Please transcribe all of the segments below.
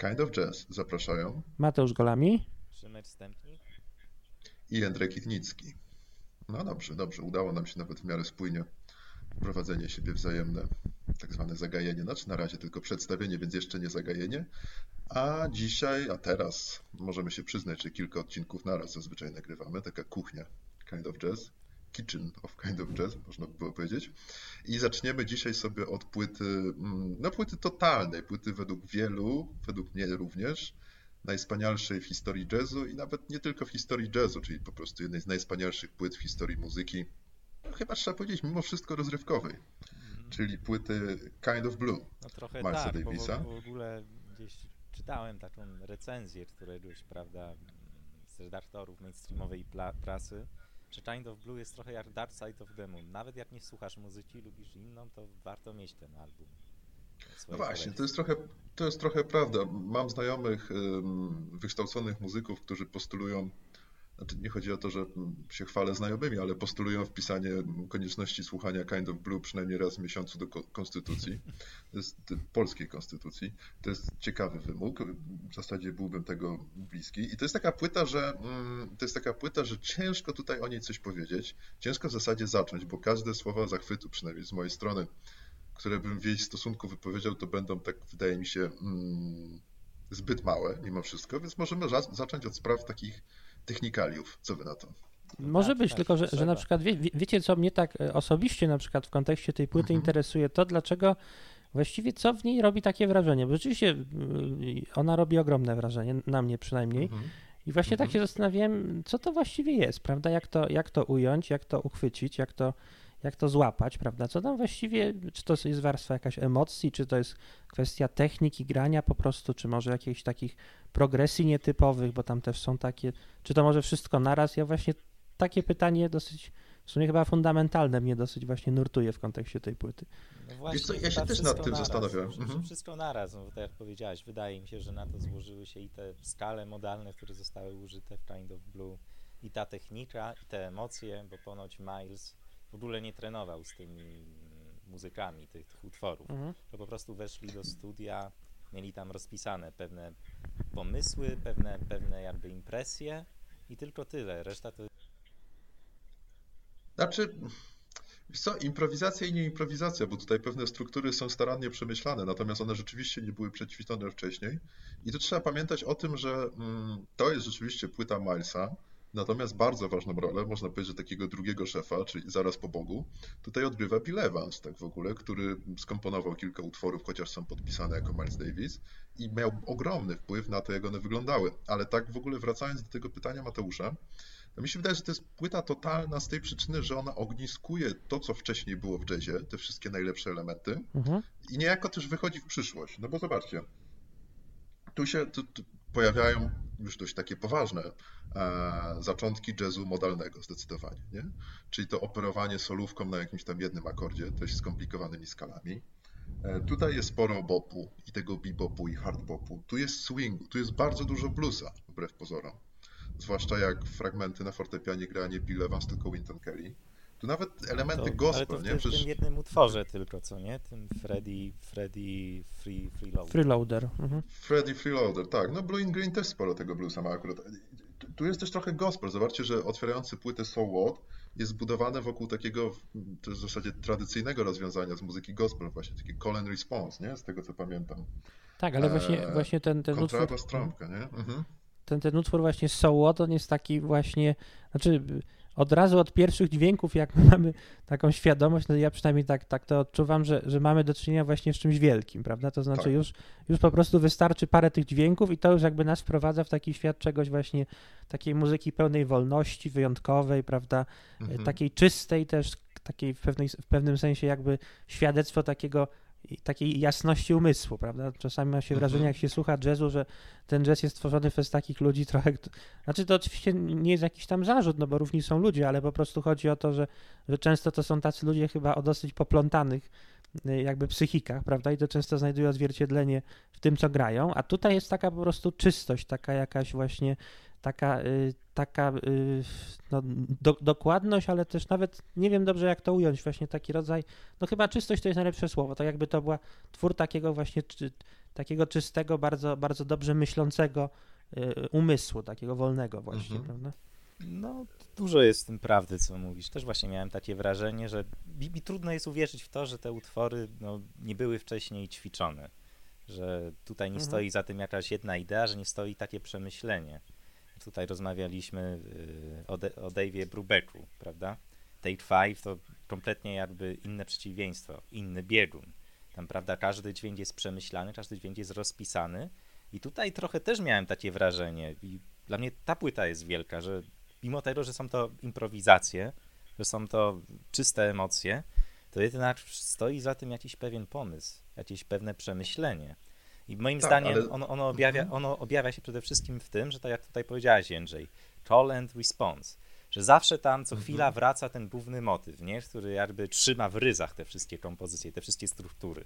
Kind of Jazz zapraszają Mateusz Golami, Szymer Stępnik. i Jędrek Kitnicki. No dobrze, dobrze. Udało nam się nawet w miarę spójnie prowadzenie siebie wzajemne, tak zwane zagajenie. Znaczy na razie tylko przedstawienie, więc jeszcze nie zagajenie. A dzisiaj, a teraz możemy się przyznać, że kilka odcinków naraz zazwyczaj nagrywamy. Taka kuchnia Kind of Jazz. Kitchen of Kind of Jazz, można by było powiedzieć. I zaczniemy dzisiaj sobie od płyty, mm, no płyty totalnej, płyty według wielu, według mnie również, najwspanialszej w historii jazzu i nawet nie tylko w historii jazzu, czyli po prostu jednej z najwspanialszych płyt w historii muzyki, no, chyba trzeba powiedzieć mimo wszystko rozrywkowej, czyli płyty Kind of Blue. No trochę Milesa tak, bo Davisa. w, w ogóle gdzieś czytałem taką recenzję któregoś, prawda, z redaktorów mainstreamowej prasy, że Kind of Blue jest trochę jak Dark Side of the Moon. Nawet jak nie słuchasz muzyki, lubisz inną, to warto mieć ten album. No właśnie, to jest trochę, to jest trochę prawda. Mam znajomych wykształconych muzyków, którzy postulują, znaczy nie chodzi o to, że się chwalę znajomymi, ale postulują wpisanie konieczności słuchania Kind of Blue przynajmniej raz w miesiącu do ko- konstytucji, jest polskiej konstytucji. To jest ciekawy wymóg, w zasadzie byłbym tego bliski. I to jest taka płyta, że mm, to jest taka płyta, że ciężko tutaj o niej coś powiedzieć, ciężko w zasadzie zacząć, bo każde słowa zachwytu, przynajmniej z mojej strony, które bym w jej stosunku wypowiedział, to będą, tak wydaje mi się, mm, zbyt małe mimo wszystko, więc możemy za- zacząć od spraw takich technikaliów. Co wy na to? Może tak, być, tak, tylko że, że na przykład wie, wie- wiecie, co mnie tak e, osobiście na przykład w kontekście tej płyty Mhm. interesuje, to dlaczego właściwie co w niej robi takie wrażenie, bo rzeczywiście ona robi ogromne wrażenie, na mnie przynajmniej. Mhm. I właśnie tak Mhm. się zastanawiałem, co to właściwie jest, prawda? Jak to, jak to ująć, jak to uchwycić, jak to, jak to złapać, prawda? Co tam właściwie, czy to jest warstwa jakaś emocji, czy to jest kwestia techniki grania po prostu, czy może jakichś takich progresji nietypowych, bo tam też są takie, czy to może wszystko naraz? Ja właśnie takie pytanie dosyć, w sumie chyba fundamentalne mnie dosyć właśnie nurtuje w kontekście tej płyty. No właśnie, co, ja się też nad tym naraz, że Mhm. Wszystko naraz, no bo tak jak powiedziałeś, wydaje mi się, że na to złożyły się i te skale modalne, które zostały użyte w Kind of Blue, i ta technika, i te emocje, bo ponoć Miles w ogóle nie trenował z tymi muzykami tych, tych utworów. Mhm. To po prostu weszli do studia, mieli tam rozpisane pewne pomysły, pewne, pewne jakby impresje i tylko tyle. Reszta to Znaczy, wiesz co, improwizacja i nie improwizacja, bo tutaj pewne struktury są starannie przemyślane, natomiast one rzeczywiście nie były przećwiczone wcześniej. I tu trzeba pamiętać o tym, że mm, to jest rzeczywiście płyta Milesa, natomiast bardzo ważną rolę, można powiedzieć, że takiego drugiego szefa, czyli zaraz po Bogu, tutaj odgrywa Bill Evans, tak w ogóle, który skomponował kilka utworów, chociaż są podpisane jako Miles Davis i miał ogromny wpływ na to, jak one wyglądały. Ale tak w ogóle wracając do tego pytania Mateusza, to mi się wydaje, że to jest płyta totalna z tej przyczyny, że ona ogniskuje to, co wcześniej było w jazzie, te wszystkie najlepsze elementy Mhm. i niejako też wychodzi w przyszłość. No bo zobaczcie, tu się tu, tu pojawiają już dość takie poważne e, zaczątki jazzu modalnego zdecydowanie, nie? Czyli to operowanie solówką na jakimś tam jednym akordzie, dość skomplikowanymi skalami. E, tutaj jest sporo bopu i tego bebopu i hardbopu. Tu jest swingu, tu jest bardzo dużo bluesa, wbrew pozorom. Zwłaszcza jak fragmenty na fortepianie gra nie Bill Evans, tylko Wynton Kelly. Tu nawet elementy to, ale gospel, to w, nie? tym- w Przecież tym jednym utworze tylko, co nie? Tym Freddy, Freddy Free, Freeload. Freeloader. Mhm. Freddie Freeloader, tak. No Blue in Green też sporo tego bluesa ma akurat. Tu jest też trochę gospel. Zobaczcie, że otwierający płytę So What jest zbudowany wokół takiego to w zasadzie tradycyjnego rozwiązania z muzyki gospel, właśnie taki call and response, nie? Z tego co pamiętam. Tak, ale właśnie, Eee, właśnie ten, ten utwór... Trąbka, nie? Mhm. ten, ten utwór właśnie So What, on jest taki właśnie, znaczy od razu od pierwszych dźwięków, jak mamy taką świadomość, no ja przynajmniej tak, tak to odczuwam, że, że mamy do czynienia właśnie z czymś wielkim, prawda? To znaczy Tak. już, już po prostu wystarczy parę tych dźwięków i to już jakby nas wprowadza w taki świat czegoś właśnie, takiej muzyki pełnej wolności, wyjątkowej, prawda? Mhm. Takiej czystej też, takiej w, pewnej, w pewnym sensie jakby świadectwo takiego takiej jasności umysłu, prawda? Czasami ma się Mhm. wrażenie, jak się słucha jazzu, że ten jazz jest tworzony przez takich ludzi trochę... Znaczy to oczywiście nie jest jakiś tam zarzut, no bo równi są ludzie, ale po prostu chodzi o to, że, że często to są tacy ludzie chyba o dosyć poplątanych y, jakby psychikach, prawda? I to często znajduje odzwierciedlenie w tym, co grają, a tutaj jest taka po prostu czystość, taka jakaś właśnie taka, y, taka y, no, do, dokładność, ale też nawet nie wiem dobrze, jak to ująć, właśnie taki rodzaj, no chyba czystość to jest najlepsze słowo, to jakby to była twór takiego właśnie, czy, takiego czystego, bardzo, bardzo dobrze myślącego y, umysłu, takiego wolnego właśnie, Mhm. prawda? No, dużo jest w tym prawdy, co mówisz. Też właśnie miałem takie wrażenie, że mi, mi trudno jest uwierzyć w to, że te utwory no, nie były wcześniej ćwiczone. Że tutaj nie Mhm. stoi za tym jakaś jedna idea, że nie stoi takie przemyślenie. Tutaj rozmawialiśmy y, o, De- o Dave'ie Brubecku, prawda? Take Five to kompletnie jakby inne przeciwieństwo, inny biegun. Tam, prawda, każdy dźwięk jest przemyślany, każdy dźwięk jest rozpisany. I tutaj trochę też miałem takie wrażenie. I dla mnie ta płyta jest wielka, że mimo tego, że są to improwizacje, że są to czyste emocje, to jednak stoi za tym jakiś pewien pomysł, jakieś pewne przemyślenie. I moim Tak, zdaniem ale- ono, ono, objawia, Mhm. ono objawia się przede wszystkim w tym, że tak jak tutaj powiedziałeś, Jędrzej, call and response, że zawsze tam co Mhm. chwila wraca ten główny motyw, nie? który jakby trzyma w ryzach te wszystkie kompozycje, te wszystkie struktury.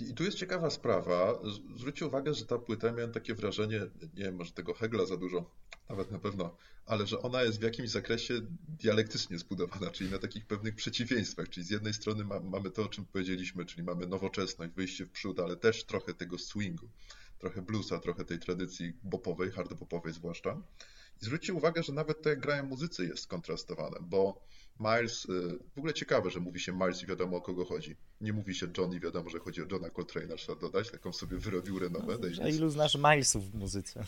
I tu jest ciekawa sprawa. Zwróćcie uwagę, że ta płyta, miałem takie wrażenie, nie wiem, może tego Hegla za dużo, nawet na pewno, ale że ona jest w jakimś zakresie dialektycznie zbudowana, czyli na takich pewnych przeciwieństwach. Czyli z jednej strony ma, mamy to, o czym powiedzieliśmy, czyli mamy nowoczesność, wyjście w przód, ale też trochę tego swingu, trochę bluesa, trochę tej tradycji bopowej, hardbopowej zwłaszcza. I zwróćcie uwagę, że nawet to, jak grają muzycy, jest kontrastowane, bo Miles, y, w ogóle ciekawe, że mówi się Miles i wiadomo o kogo chodzi. Nie mówi się John i wiadomo, że chodzi o Johna Coltrane'a, trzeba dodać, taką sobie wyrobił renomę. A Davis. ilu znasz Milesów w muzyce?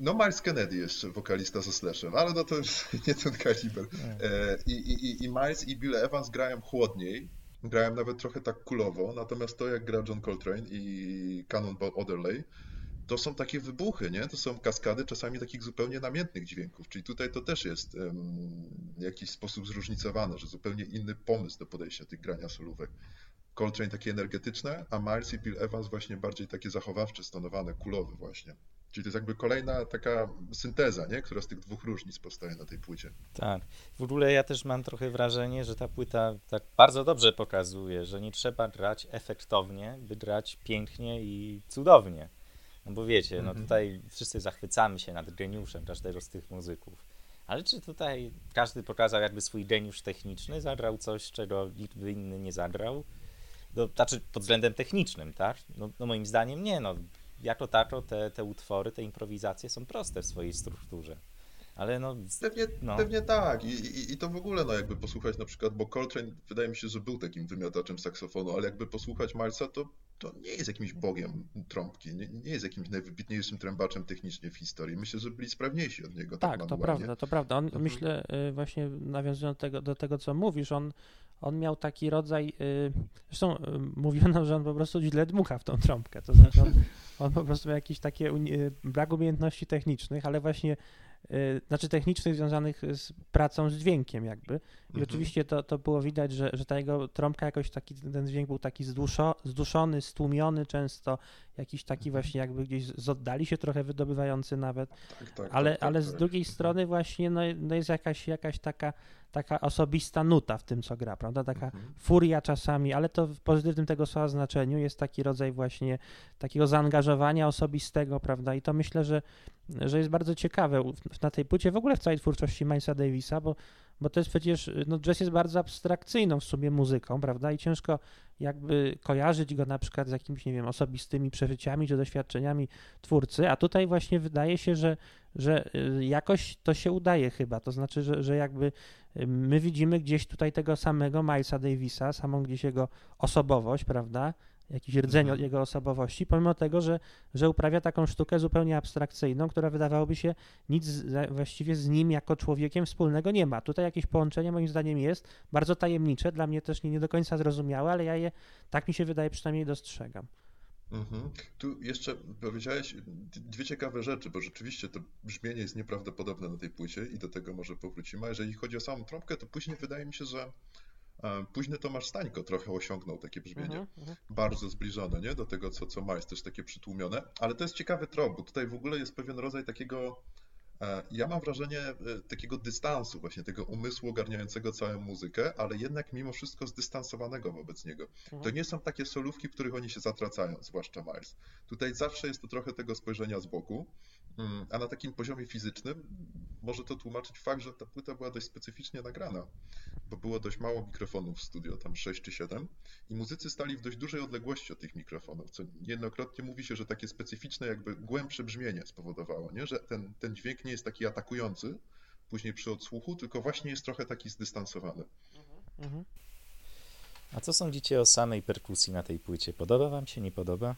No Miles Kennedy jeszcze, wokalista ze Slashem, ale no to już nie ten kaliber. E, I, i, i- Miles i Bill Evans grają chłodniej, grają nawet trochę tak kulowo, natomiast to jak gra John Coltrane i Cannonball Adderley, to są takie wybuchy, nie? To są kaskady czasami takich zupełnie namiętnych dźwięków, czyli tutaj to też jest w jakiś sposób zróżnicowane, że zupełnie inny pomysł do podejścia tych grania solówek. Coltrane takie energetyczne, a Miles i Bill Evans właśnie bardziej takie zachowawcze, stonowane, kulowe właśnie. Czyli to jest jakby kolejna taka synteza, nie? która z tych dwóch różnic powstaje na tej płycie. Tak. W ogóle ja też mam trochę wrażenie, że ta płyta tak bardzo dobrze pokazuje, że nie trzeba grać efektownie, by grać pięknie i cudownie. No bo wiecie, no Mhm. tutaj wszyscy zachwycamy się nad geniuszem każdego z tych muzyków. Ale czy tutaj każdy pokazał jakby swój geniusz techniczny, zagrał coś, czego nikt by inny nie zagrał? No, znaczy pod względem technicznym, tak? No, no moim zdaniem nie, no. Jako tako te, te utwory, te improwizacje są proste w swojej strukturze. Ale no, Pewnie, No. pewnie tak. I, i, I to w ogóle, no jakby posłuchać na przykład, bo Coltrane wydaje mi się, że był takim wymiotaczem saksofonu, ale jakby posłuchać Milesa, to, to nie jest jakimś bogiem trąbki, nie, nie jest jakimś najwybitniejszym trębaczem technicznie w historii. Myślę, że byli sprawniejsi od niego. Tak, to manualnie. prawda, to prawda. On, Mhm. myślę, y, właśnie nawiązując do tego, do tego, co mówisz, on, on miał taki rodzaj, y, zresztą y, mówiono, że on po prostu źle dmucha w tą trąbkę, to znaczy on, on po prostu miał jakieś takie uni- brak umiejętności technicznych, ale właśnie, znaczy technicznych związanych z pracą z dźwiękiem jakby. I Mhm. oczywiście to, to było widać, że, że ta jego trąbka jakoś taki, ten dźwięk był taki zduszo, zduszony, stłumiony często, jakiś taki Mhm. właśnie jakby gdzieś z oddali się trochę wydobywający nawet. Tak, tak, Ale, tak, tak, ale z tak. drugiej strony właśnie no, no jest jakaś, jakaś taka, taka osobista nuta w tym, co gra, prawda? Taka Mhm. furia czasami, ale to w pozytywnym tego słowa znaczeniu jest taki rodzaj właśnie takiego zaangażowania osobistego, prawda? I to myślę, że, że jest bardzo ciekawe na tej płycie, w ogóle w całej twórczości Milesa Davisa, bo, bo to jest przecież, no jazz jest bardzo abstrakcyjną w sumie muzyką, prawda? I ciężko jakby kojarzyć go na przykład z jakimiś, nie wiem, osobistymi przeżyciami czy doświadczeniami twórcy, a tutaj właśnie wydaje się, że, że y, jakoś to się udaje chyba, to znaczy, że, że jakby y, my widzimy gdzieś tutaj tego samego Milesa Davisa, samą gdzieś jego osobowość, prawda? Jakiś rdzeń Mhm. jego osobowości, pomimo tego, że, że uprawia taką sztukę zupełnie abstrakcyjną, która wydawałoby się nic z- właściwie z nim jako człowiekiem wspólnego nie ma. Tutaj jakieś połączenie moim zdaniem jest, bardzo tajemnicze, dla mnie też nie, nie do końca zrozumiałe, ale ja je, tak mi się wydaje, przynajmniej dostrzegam. Mhm. Tu jeszcze powiedziałeś dwie ciekawe rzeczy, bo rzeczywiście to brzmienie jest nieprawdopodobne na tej płycie i do tego może powrócimy. A jeżeli chodzi o samą trąbkę, to później wydaje mi się, że późny Tomasz Stańko trochę osiągnął takie brzmienie. Mhm, mhm. Bardzo zbliżone, nie? Do tego, co, co Miles, też takie przytłumione. Ale to jest ciekawy trop, bo tutaj w ogóle jest pewien rodzaj takiego E, ja mam wrażenie e, takiego dystansu, właśnie tego umysłu ogarniającego całą muzykę, ale jednak mimo wszystko zdystansowanego wobec niego. To Mhm. nie są takie solówki, w których oni się zatracają, zwłaszcza Miles. Tutaj zawsze jest to trochę tego spojrzenia z boku, a na takim poziomie fizycznym może to tłumaczyć fakt, że ta płyta była dość specyficznie nagrana, bo było dość mało mikrofonów w studio, tam 6 czy 7, i muzycy stali w dość dużej odległości od tych mikrofonów, co niejednokrotnie mówi się, że takie specyficzne, jakby głębsze brzmienie spowodowało, nie? że ten, ten dźwięk nie jest taki atakujący później przy odsłuchu, tylko właśnie jest trochę taki zdystansowany. Mhm. A co sądzicie o samej perkusji na tej płycie? Podoba wam się, nie podoba?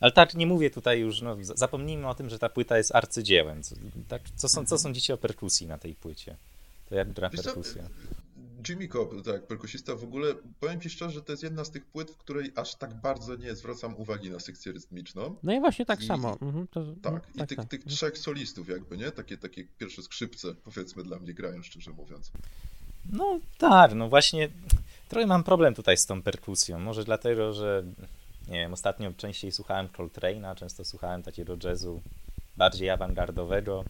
Ale tak, nie mówię tutaj już, no, zapomnijmy o tym, że ta płyta jest arcydziełem. Co, tak, co, są, co sądzicie o perkusji na tej płycie? To jak gra perkusja? Jimmy Cobb, tak, perkusista w ogóle, powiem Ci szczerze, że to jest jedna z tych płyt, w której aż tak bardzo nie zwracam uwagi na sekcję rytmiczną. No i właśnie tak I- samo. Mhm, to, Tak, no, i tak, tych, tak. tych trzech solistów jakby, nie? Takie, takie pierwsze skrzypce, powiedzmy, dla mnie grają, szczerze mówiąc. No tak, no właśnie trochę mam problem tutaj z tą perkusją. Może dlatego, że nie wiem, ostatnio częściej słuchałem Coltrane'a, często słuchałem takiego jazzu bardziej awangardowego.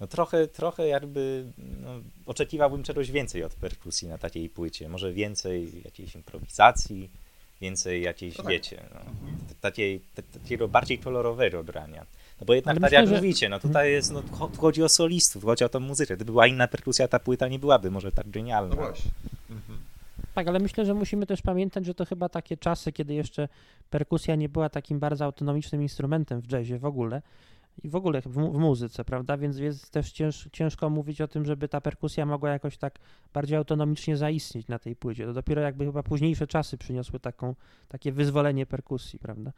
No trochę, trochę jakby no, oczekiwałbym czegoś więcej od perkusji na takiej płycie. Może więcej jakiejś improwizacji, więcej jakiejś, No tak. wiecie, no, takiej, takiego bardziej kolorowego grania. No bo jednak tak jak że- mówicie, no tutaj jest, no chodzi o solistów, chodzi o tą muzykę. Gdyby była inna perkusja, ta płyta nie byłaby może tak genialna. No właśnie. Mhm. Tak, ale myślę, że musimy też pamiętać, że to chyba takie czasy, kiedy jeszcze perkusja nie była takim bardzo autonomicznym instrumentem w jazzie w ogóle i w ogóle w, mu- w muzyce, prawda? Więc jest też cięż, ciężko mówić o tym, żeby ta perkusja mogła jakoś tak bardziej autonomicznie zaistnieć na tej płycie. To dopiero jakby chyba późniejsze czasy przyniosły taką, takie wyzwolenie perkusji, prawda?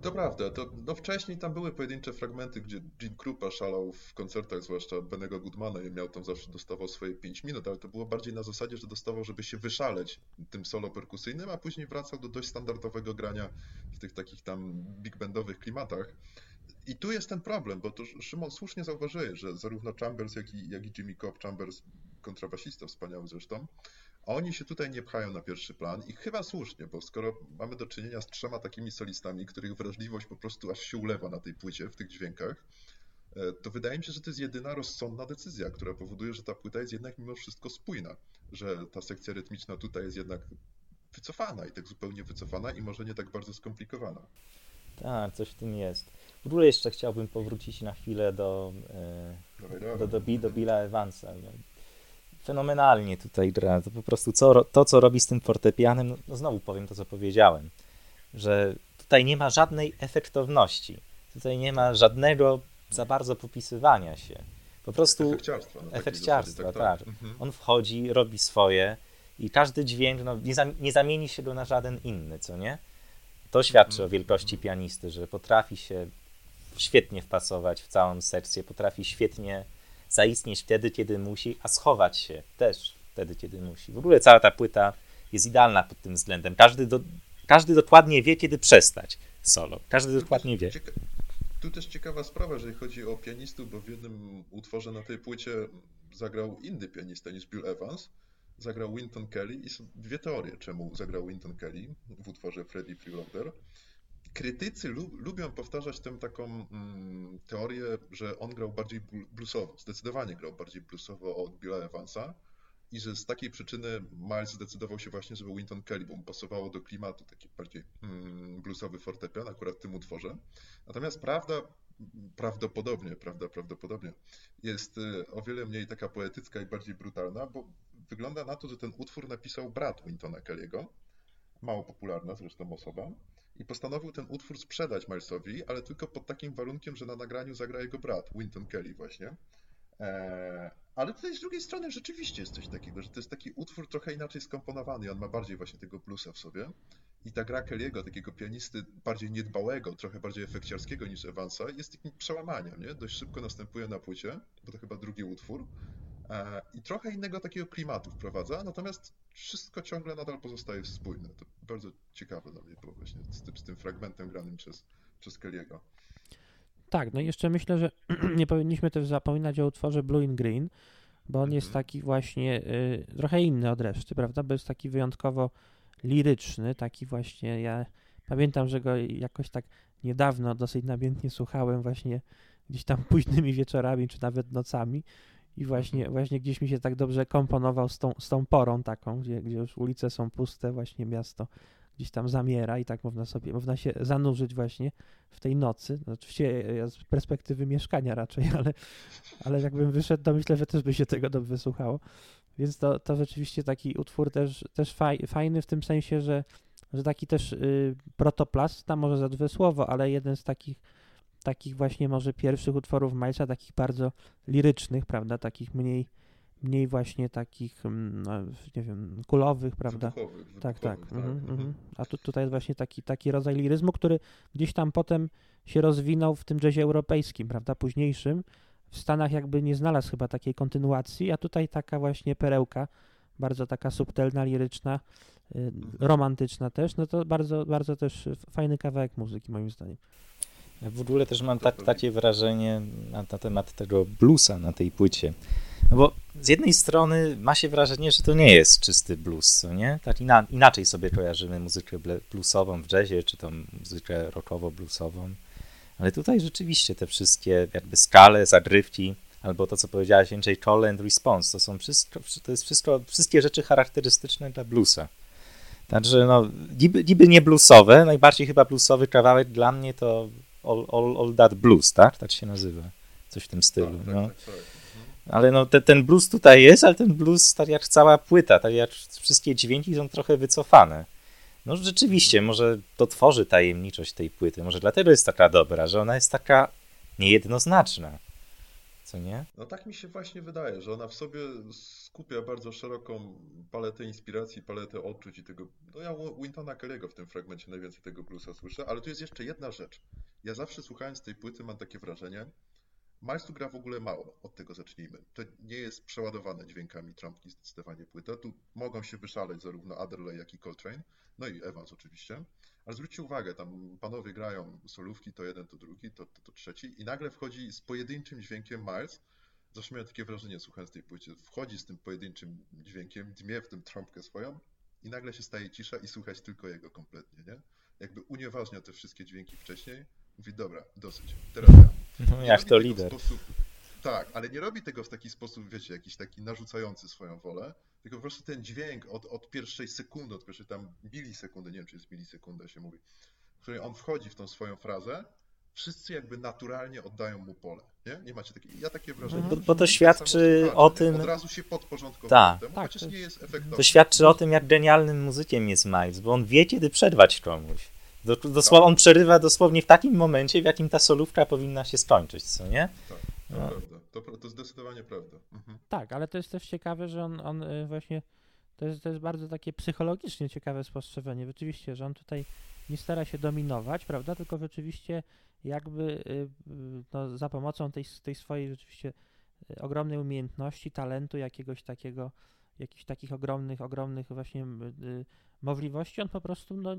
To prawda, to no wcześniej tam były pojedyncze fragmenty, gdzie Gene Krupa szalał w koncertach, zwłaszcza Benego Goodmana i miał tam zawsze dostawał swoje 5 minut, ale to było bardziej na zasadzie, że dostawał, żeby się wyszaleć tym solo perkusyjnym, a później wracał do dość standardowego grania w tych takich tam big bandowych klimatach. I tu jest ten problem, bo to Szymon słusznie zauważyłeś, że zarówno Chambers, jak i, jak i Jimmy Cobb, Chambers, kontrabasista wspaniały zresztą, oni się tutaj nie pchają na pierwszy plan i chyba słusznie, bo skoro mamy do czynienia z trzema takimi solistami, których wrażliwość po prostu aż się ulewa na tej płycie, w tych dźwiękach, e, to wydaje mi się, że to jest jedyna rozsądna decyzja, która powoduje, że ta płyta jest jednak mimo wszystko spójna, że ta sekcja rytmiczna tutaj jest jednak wycofana i tak zupełnie wycofana i może nie tak bardzo skomplikowana. Tak, coś w tym jest. W ogóle jeszcze chciałbym powrócić na chwilę do, e, do, do, Bi- do Billa Evansa. No, Fenomenalnie tutaj gra. To po prostu co, to, co robi z tym fortepianem, no, no znowu powiem to, co powiedziałem, że tutaj nie ma żadnej efektowności. Tutaj nie ma żadnego za bardzo popisywania się. Po prostu Efekciarstwa. takiej efekciarstwa, zasadzie, tak. Mhm. on wchodzi, robi swoje i każdy dźwięk no, nie, zam- nie zamieni się go na żaden inny, co nie? To świadczy Mhm. o wielkości pianisty, że potrafi się świetnie wpasować w całą sekcję, potrafi świetnie zaistnieć wtedy, kiedy musi, a schować się też wtedy, kiedy musi. W ogóle cała ta płyta jest idealna pod tym względem. Każdy, do, każdy dokładnie wie, kiedy przestać solo. Każdy dokładnie wie. Tu też ciekawa sprawa, jeżeli chodzi o pianistów, bo w jednym utworze na tej płycie zagrał inny pianista niż Bill Evans. Zagrał Winton Kelly i są dwie teorie, czemu zagrał Winton Kelly w utworze Freddie Freeloader. Krytycy lu- lubią powtarzać tę taką mm, teorię, że on grał bardziej blu- bluesowo, zdecydowanie grał bardziej bluesowo od Billa Evansa i że z takiej przyczyny Miles zdecydował się właśnie, żeby Winton Kelly, bo mu pasowało do klimatu taki bardziej mm, bluesowy fortepian akurat w tym utworze. Natomiast prawda, prawdopodobnie, prawda, prawdopodobnie jest y, o wiele mniej taka poetycka i bardziej brutalna, bo wygląda na to, że ten utwór napisał brat Wintona Kelly'ego, mało popularna zresztą osoba, i postanowił ten utwór sprzedać Milesowi, ale tylko pod takim warunkiem, że na nagraniu zagra jego brat, Winton Kelly właśnie. Eee, ale tutaj z drugiej strony rzeczywiście jest coś takiego, że to jest taki utwór trochę inaczej skomponowany on ma bardziej właśnie tego bluesa w sobie. I ta gra Kelly'ego, takiego pianisty bardziej niedbałego, trochę bardziej efekciarskiego niż Evansa, jest takim przełamaniem, nie? Dość szybko następuje na płycie, bo to chyba drugi utwór. E, I trochę innego takiego klimatu wprowadza, natomiast wszystko ciągle nadal pozostaje spójne. To bardzo ciekawe dla mnie było właśnie z tym, z tym fragmentem granym przez, przez Kelly'ego. Tak, no i jeszcze myślę, że nie powinniśmy też zapominać o utworze Blue in Green, bo on jest Mhm. taki właśnie y, trochę inny od reszty, prawda? Bo jest taki wyjątkowo liryczny, taki właśnie, ja pamiętam, że go jakoś tak niedawno dosyć namiętnie słuchałem właśnie gdzieś tam późnymi wieczorami, czy nawet nocami. I właśnie, właśnie gdzieś mi się tak dobrze komponował z tą, z tą porą taką, gdzie, gdzie już ulice są puste, właśnie miasto gdzieś tam zamiera i tak można sobie, można się zanurzyć właśnie w tej nocy. No, oczywiście ja z perspektywy mieszkania raczej, ale, ale jakbym wyszedł, to myślę, że też by się tego dobrze słuchało. Więc to, to rzeczywiście taki utwór też, też faj, fajny w tym sensie, że, że taki też y, protoplast, tam może za dwie słowo, ale jeden z takich takich właśnie może pierwszych utworów Milesa, takich bardzo lirycznych, prawda, takich mniej, mniej właśnie takich, mm, no, nie wiem, kulowych, prawda. Wybuchowych, Tak, tak. wybuchowych, Mhm, mhm. mhm. A tu, tutaj jest właśnie taki, taki rodzaj liryzmu, który gdzieś tam potem się rozwinął w tym jazzie europejskim, prawda, późniejszym. W Stanach jakby nie znalazł chyba takiej kontynuacji, a tutaj taka właśnie perełka, bardzo taka subtelna, liryczna, y, romantyczna też, no to bardzo, bardzo też fajny kawałek muzyki moim zdaniem. W ogóle też mam tak, takie wrażenie na, na temat tego bluesa na tej płycie. No bo z jednej strony ma się wrażenie, że to nie jest czysty blues, co nie? Tak ina, inaczej sobie kojarzymy muzykę bluesową w jazzie, czy tą muzykę rockowo-bluesową. Ale tutaj rzeczywiście te wszystkie jakby skale, zagrywki, albo to, co powiedziałeś, Andrzej Cole and Response, to są wszystko, to jest wszystko, wszystkie rzeczy charakterystyczne dla bluesa. Także no, niby, niby nie bluesowe, najbardziej chyba bluesowy kawałek dla mnie to All, all, all That Blues, tak? Tak się nazywa. Coś w tym stylu. Tak, tak, no. tak, tak. Ale no, te, ten blues tutaj jest, ale ten blues, tak jak cała płyta, tak jak wszystkie dźwięki są trochę wycofane. No rzeczywiście, może to tworzy tajemniczość tej płyty. Może dlatego jest taka dobra, że ona jest taka niejednoznaczna. Co nie? No tak mi się właśnie wydaje, że ona w sobie skupia bardzo szeroką paletę inspiracji, paletę odczuć i tego. No ja Wintona Kelly'ego w tym fragmencie najwięcej tego bluesa słyszę, ale tu jest jeszcze jedna rzecz. Ja zawsze słuchając tej płyty mam takie wrażenie, Miles tu gra w ogóle mało, od tego zacznijmy. To nie jest przeładowane dźwiękami trąbki zdecydowanie płyta. Tu mogą się wyszaleć zarówno Adderley, jak i Coltrane, no i Evans oczywiście. Ale zwróćcie uwagę, tam panowie grają solówki, to jeden, to drugi, to, to, to trzeci i nagle wchodzi z pojedynczym dźwiękiem Miles. Zawsze miałem takie wrażenie, słuchając tej płycie, wchodzi z tym pojedynczym dźwiękiem, dmie w tym trąbkę swoją i nagle się staje cisza i słychać tylko jego kompletnie, nie? Jakby unieważnia te wszystkie dźwięki wcześniej, mówi, dobra, dosyć, teraz ja. No, jak to lider. Sposób, tak, ale nie robi tego w taki sposób, wiecie, jakiś taki narzucający swoją wolę, tylko po prostu ten dźwięk od, od pierwszej sekundy, od pierwszej tam milisekundy, nie wiem czy jest milisekunda się mówi, w której on wchodzi w tą swoją frazę, wszyscy jakby naturalnie oddają mu pole, nie? Nie macie takiej, ja takie wrażenie. Bo- że bo to tak świadczy o tym- Od razu się podporządkował Tak. temu, Tak, chociaż to nie jest- efektowny. To świadczy o tym, jak genialnym muzykiem jest Miles, bo on wie, kiedy przerwać komuś. Do, dosła- on przerywa dosłownie w takim momencie, w jakim ta solówka powinna się skończyć, co nie? Tak, to No. prawda. To, to zdecydowanie prawda. Mhm. Tak, ale to jest też ciekawe, że on, on y, właśnie, to jest, to jest bardzo takie psychologicznie ciekawe spostrzeżenie. Rzeczywiście, że on tutaj nie stara się dominować, prawda, tylko rzeczywiście jakby y, y, no, za pomocą tej, tej swojej rzeczywiście ogromnej umiejętności, talentu, jakiegoś takiego, jakichś takich ogromnych, ogromnych właśnie możliwości, on po prostu no,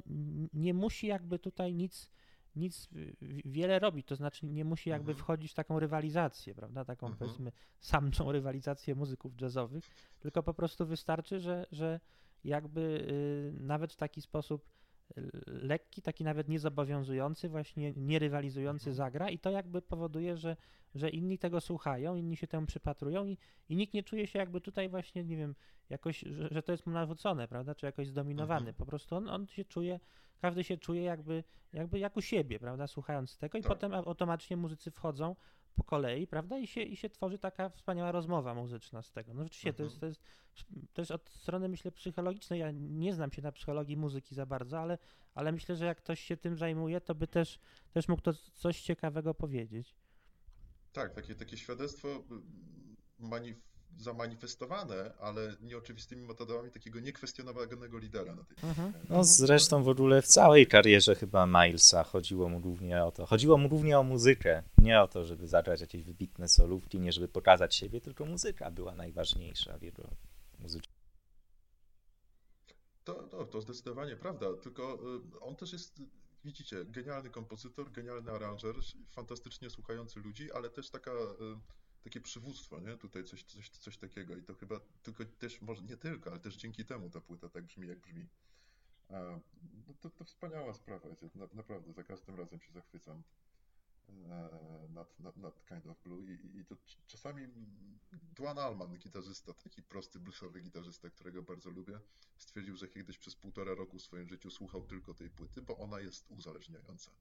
nie musi jakby tutaj nic nic wiele robić, to znaczy nie musi jakby Mhm. wchodzić w taką rywalizację, prawda, taką Mhm. powiedzmy samczą rywalizację muzyków jazzowych, tylko po prostu wystarczy, że, że jakby y, nawet w taki sposób y, lekki, taki nawet niezobowiązujący, właśnie nie rywalizujący Mhm. zagra i to jakby powoduje, że, że inni tego słuchają, inni się temu przypatrują i, i nikt nie czuje się jakby tutaj właśnie, nie wiem, jakoś, że, że to jest mu narzucone, prawda, czy jakoś zdominowany. Mhm. Po prostu on, on się czuje, każdy się czuje jakby, jakby jak u siebie, prawda, słuchając tego i Tak. potem automatycznie muzycy wchodzą po kolei, prawda, i się, i się tworzy taka wspaniała rozmowa muzyczna z tego. No rzeczywiście, to, Mhm. jest, to, jest, to jest od strony, myślę, psychologicznej, ja nie znam się na psychologii muzyki za bardzo, ale, ale myślę, że jak ktoś się tym zajmuje, to by też, też mógł to coś ciekawego powiedzieć. Tak, takie, takie świadectwo y, manif zamanifestowane, ale nieoczywistymi metodami takiego niekwestionowanego lidera na tej Mhm. No zresztą w ogóle w całej karierze chyba Milesa chodziło mu głównie o to. Chodziło mu głównie o muzykę. Nie o to, żeby zagrać jakieś wybitne solówki, nie żeby pokazać siebie, tylko muzyka była najważniejsza w jego muzyce. To, to, to zdecydowanie prawda, tylko y, on też jest, widzicie, genialny kompozytor, genialny aranżer, fantastycznie słuchający ludzi, ale też taka, y, takie przywództwo, nie? Tutaj coś, coś, coś takiego i to chyba tylko też, może nie tylko, ale też dzięki temu ta płyta tak brzmi, jak brzmi. No to, to wspaniała sprawa jest, na, naprawdę, za każdym razem się zachwycam. nad, nad, nad Kind of Blue i, i to czasami Duan Allman, gitarzysta, taki prosty bluesowy gitarzysta, którego bardzo lubię, stwierdził, że kiedyś przez półtora roku w swoim życiu słuchał tylko tej płyty, bo ona jest uzależniająca.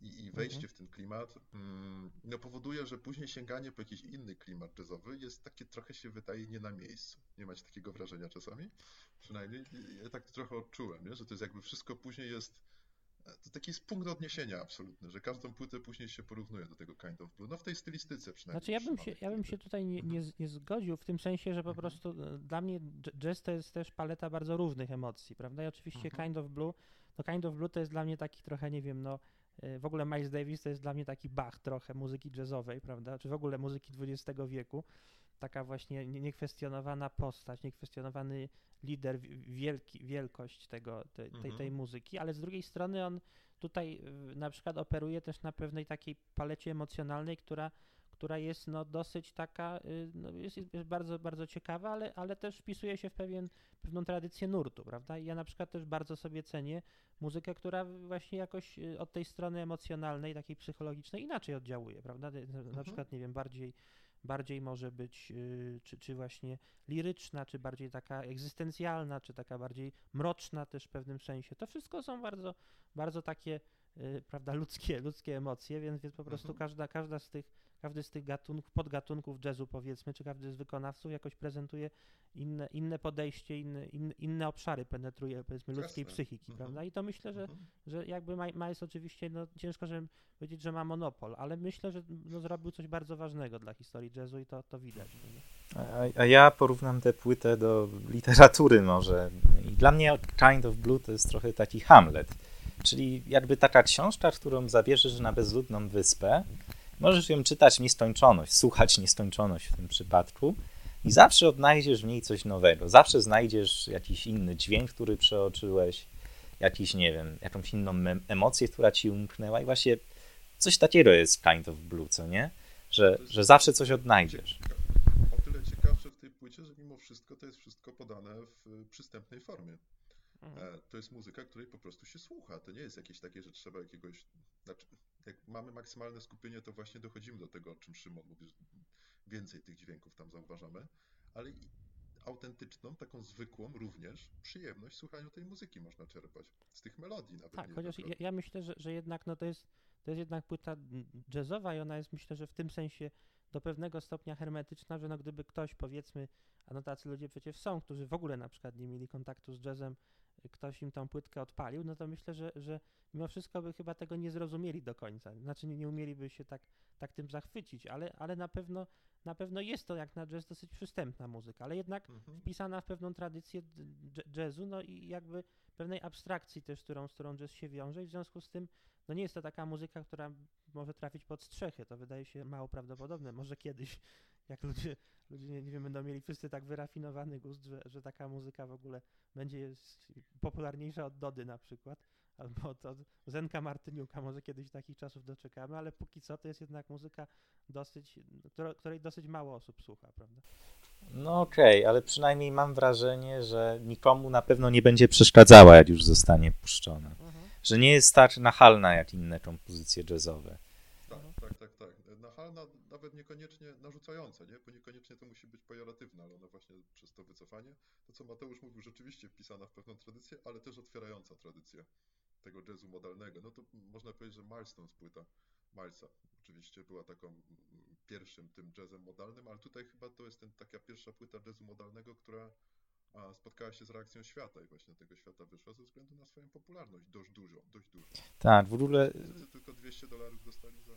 I, i wejście mhm. w ten klimat mm, no powoduje, że później sięganie po jakiś inny klimat jazzowy jest takie trochę się wydaje nie na miejscu. Nie macie takiego wrażenia czasami? Przynajmniej ja tak trochę odczułem, nie? że to jest jakby wszystko później jest to taki jest punkt odniesienia absolutny, że każdą płytę później się porównuje do tego Kind of Blue. No w tej stylistyce przynajmniej. Znaczy ja bym się, ja bym się tutaj nie, nie, nie zgodził w tym sensie, że po mhm. prostu e, dla mnie jazz to jest też paleta bardzo różnych emocji, prawda? I oczywiście mhm. Kind of Blue, no Kind of Blue to jest dla mnie taki trochę, nie wiem, no e, w ogóle Miles Davis to jest dla mnie taki bach trochę muzyki jazzowej, prawda? Czy w ogóle muzyki XX wieku. Taka właśnie niekwestionowana postać, niekwestionowany lider, wielki, wielkość tego, tej, tej, tej mhm. muzyki, ale z drugiej strony on tutaj na przykład operuje też na pewnej takiej palecie emocjonalnej, która, która jest no, dosyć taka, y, no, jest, jest bardzo, bardzo ciekawa, ale, ale też wpisuje się w pewien, pewną tradycję nurtu, prawda? I ja na przykład też bardzo sobie cenię muzykę, która właśnie jakoś y, od tej strony emocjonalnej, takiej psychologicznej inaczej oddziałuje, prawda? Na mhm. przykład, nie wiem, bardziej bardziej może być, y, czy, czy właśnie liryczna, czy bardziej taka egzystencjalna, czy taka bardziej mroczna też w pewnym sensie. To wszystko są bardzo, bardzo takie, y, prawda, ludzkie, ludzkie emocje, więc, więc po prostu mhm. każda, każda z tych każdy z tych gatunków, podgatunków jazzu powiedzmy, czy każdy z wykonawców jakoś prezentuje inne, inne podejście, inne, inne, inne obszary penetruje powiedzmy ludzkiej Jasne. psychiki, mhm. prawda? I to myślę, że, mhm. że jakby Miles oczywiście, no ciężko żeby powiedzieć, że ma monopol, ale myślę, że no, zrobił coś bardzo ważnego dla historii jazzu i to, to widać. A, a ja porównam tę płytę do literatury może. I dla mnie Kind of Blue to jest trochę taki Hamlet. Czyli jakby taka książka, którą zabierzesz na bezludną wyspę Możesz ją czytać nieskończoność, słuchać nieskończoność w tym przypadku i zawsze odnajdziesz w niej coś nowego. Zawsze znajdziesz jakiś inny dźwięk, który przeoczyłeś, jakiś, nie wiem, jakąś inną emocję, która ci umknęła i właśnie coś takiego jest kind of blue, co nie? Że, że zawsze coś odnajdziesz. O tyle ciekawsze w tej płycie, że mimo wszystko to jest wszystko podane w przystępnej formie. Mhm. To jest muzyka, której po prostu się słucha. To nie jest jakieś takie, że trzeba jakiegoś. Znaczy, jak mamy maksymalne skupienie, to właśnie dochodzimy do tego, o czym Szymon mówi, że więcej tych dźwięków tam zauważamy, ale autentyczną, taką zwykłą również przyjemność słuchania tej muzyki można czerpać. Z tych melodii nawet. Tak, chociaż ja, ja, myślę, że, że jednak no to jest, to jest jednak płyta jazzowa i ona jest myślę, że w tym sensie do pewnego stopnia hermetyczna, że no gdyby ktoś powiedzmy, a no tacy ludzie przecież są, którzy w ogóle na przykład nie mieli kontaktu z jazzem, ktoś im tą płytkę odpalił, no to myślę, że, że mimo wszystko by chyba tego nie zrozumieli do końca. Znaczy nie, nie umieliby się tak, tak tym zachwycić, ale, ale na pewno na pewno jest to jak na jazz dosyć przystępna muzyka, ale jednak mhm. wpisana w pewną tradycję jazzu, no i jakby pewnej abstrakcji też, którą, z którą jazz się wiąże i w związku z tym no nie jest to taka muzyka, która może trafić pod strzechy, to wydaje się mało prawdopodobne. Może kiedyś, jak ludzie, ludzie nie, nie wiem, będą mieli wszyscy tak wyrafinowany gust, że, że taka muzyka w ogóle będzie popularniejsza od Dody na przykład, albo od, od Zenka Martyniuka, może kiedyś takich czasów doczekamy, ale póki co to jest jednak muzyka dosyć, której dosyć mało osób słucha, prawda? No okej, okay, ale przynajmniej mam wrażenie, że nikomu na pewno nie będzie przeszkadzała, jak już zostanie puszczona. Mhm. Że nie jest tak nachalna jak inne kompozycje jazzowe. Tak, tak, tak, tak. Nachalna, nawet niekoniecznie narzucająca, nie? Bo niekoniecznie to musi być pejoratywna, ale ona właśnie przez to wycofanie, to co Mateusz mówił, rzeczywiście wpisana w pewną tradycję, ale też otwierająca tradycję tego jazzu modalnego. No to można powiedzieć, że Milestone płyta Milesa oczywiście była taką mm, pierwszym tym jazzem modalnym, ale tutaj chyba to jest ten, taka pierwsza płyta jazzu modalnego, która a, spotkała się z reakcją świata i właśnie tego świata wyszła ze względu na swoją popularność. Dość dużo, dość dużo. Tak, w ogóle... Tylko 200 dolarów dostali za...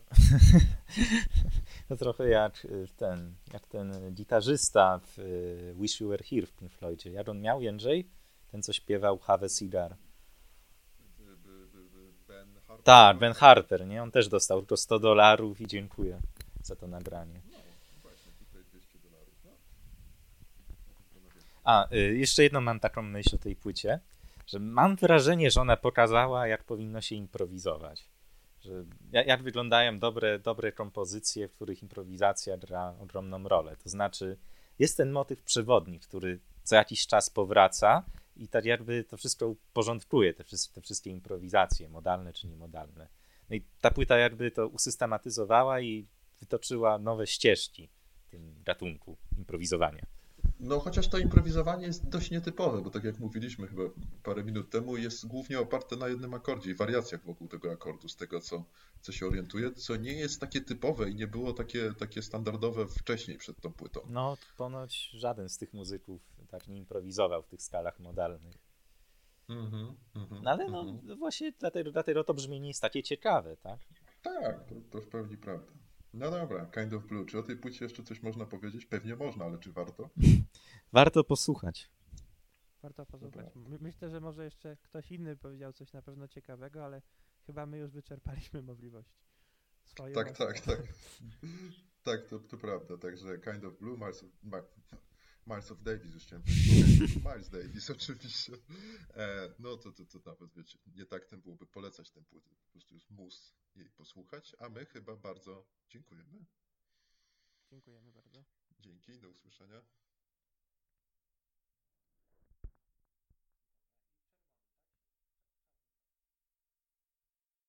to trochę jak y, ten, jak ten gitarzysta w y, Wish You Were Here w Pink Floydzie. Jak on miał, Jędrzej? Ten, co śpiewał Have a Cigar. Tak, Ben Harper, nie? On też dostał tylko 100 dolarów i dziękuję za to nagranie. No, no. A, y, jeszcze jedną mam taką myśl o tej płycie, że mam wrażenie, że ona pokazała, jak powinno się improwizować. Że jak, wyglądają dobre, dobre kompozycje, w których improwizacja gra ogromną rolę. To znaczy, jest ten motyw przewodni, który co jakiś czas powraca i tak jakby to wszystko porządkuje, te, te wszystkie improwizacje, modalne czy niemodalne. No i ta płyta jakby to usystematyzowała i wytoczyła nowe ścieżki w tym gatunku improwizowania. No chociaż to improwizowanie jest dość nietypowe, bo tak jak mówiliśmy chyba parę minut temu, jest głównie oparte na jednym akordzie i wariacjach wokół tego akordu, z tego co, co się orientuję, co nie jest takie typowe i nie było takie, takie standardowe wcześniej przed tą płytą. No, ponoć żaden z tych muzyków tak nie improwizował w tych skalach modalnych. Mhm, mhm, No ale no, mhm. no właśnie dlatego, dlatego to brzmienie jest takie ciekawe, tak? Tak, to, to w pełni prawda. No dobra, Kind of Blue. Czy o tej płycie jeszcze coś można powiedzieć? Pewnie można, ale czy warto? Warto posłuchać. Warto posłuchać. My- Myślę, że może jeszcze ktoś inny powiedział coś na pewno ciekawego, ale chyba my już wyczerpaliśmy możliwości. Swoje Tak, własne. tak, tak. Tak, to, to prawda. Także Kind of Blue, Miles of, Ma, Miles of Davis, już chciałem. Miles Davis oczywiście. E, no to, to, to nawet, wiecie, nie tak ten byłoby polecać tę płytę. Po prostu jest mus jej posłuchać, a my chyba bardzo dziękujemy. Dziękujemy bardzo. Dzięki, do usłyszenia.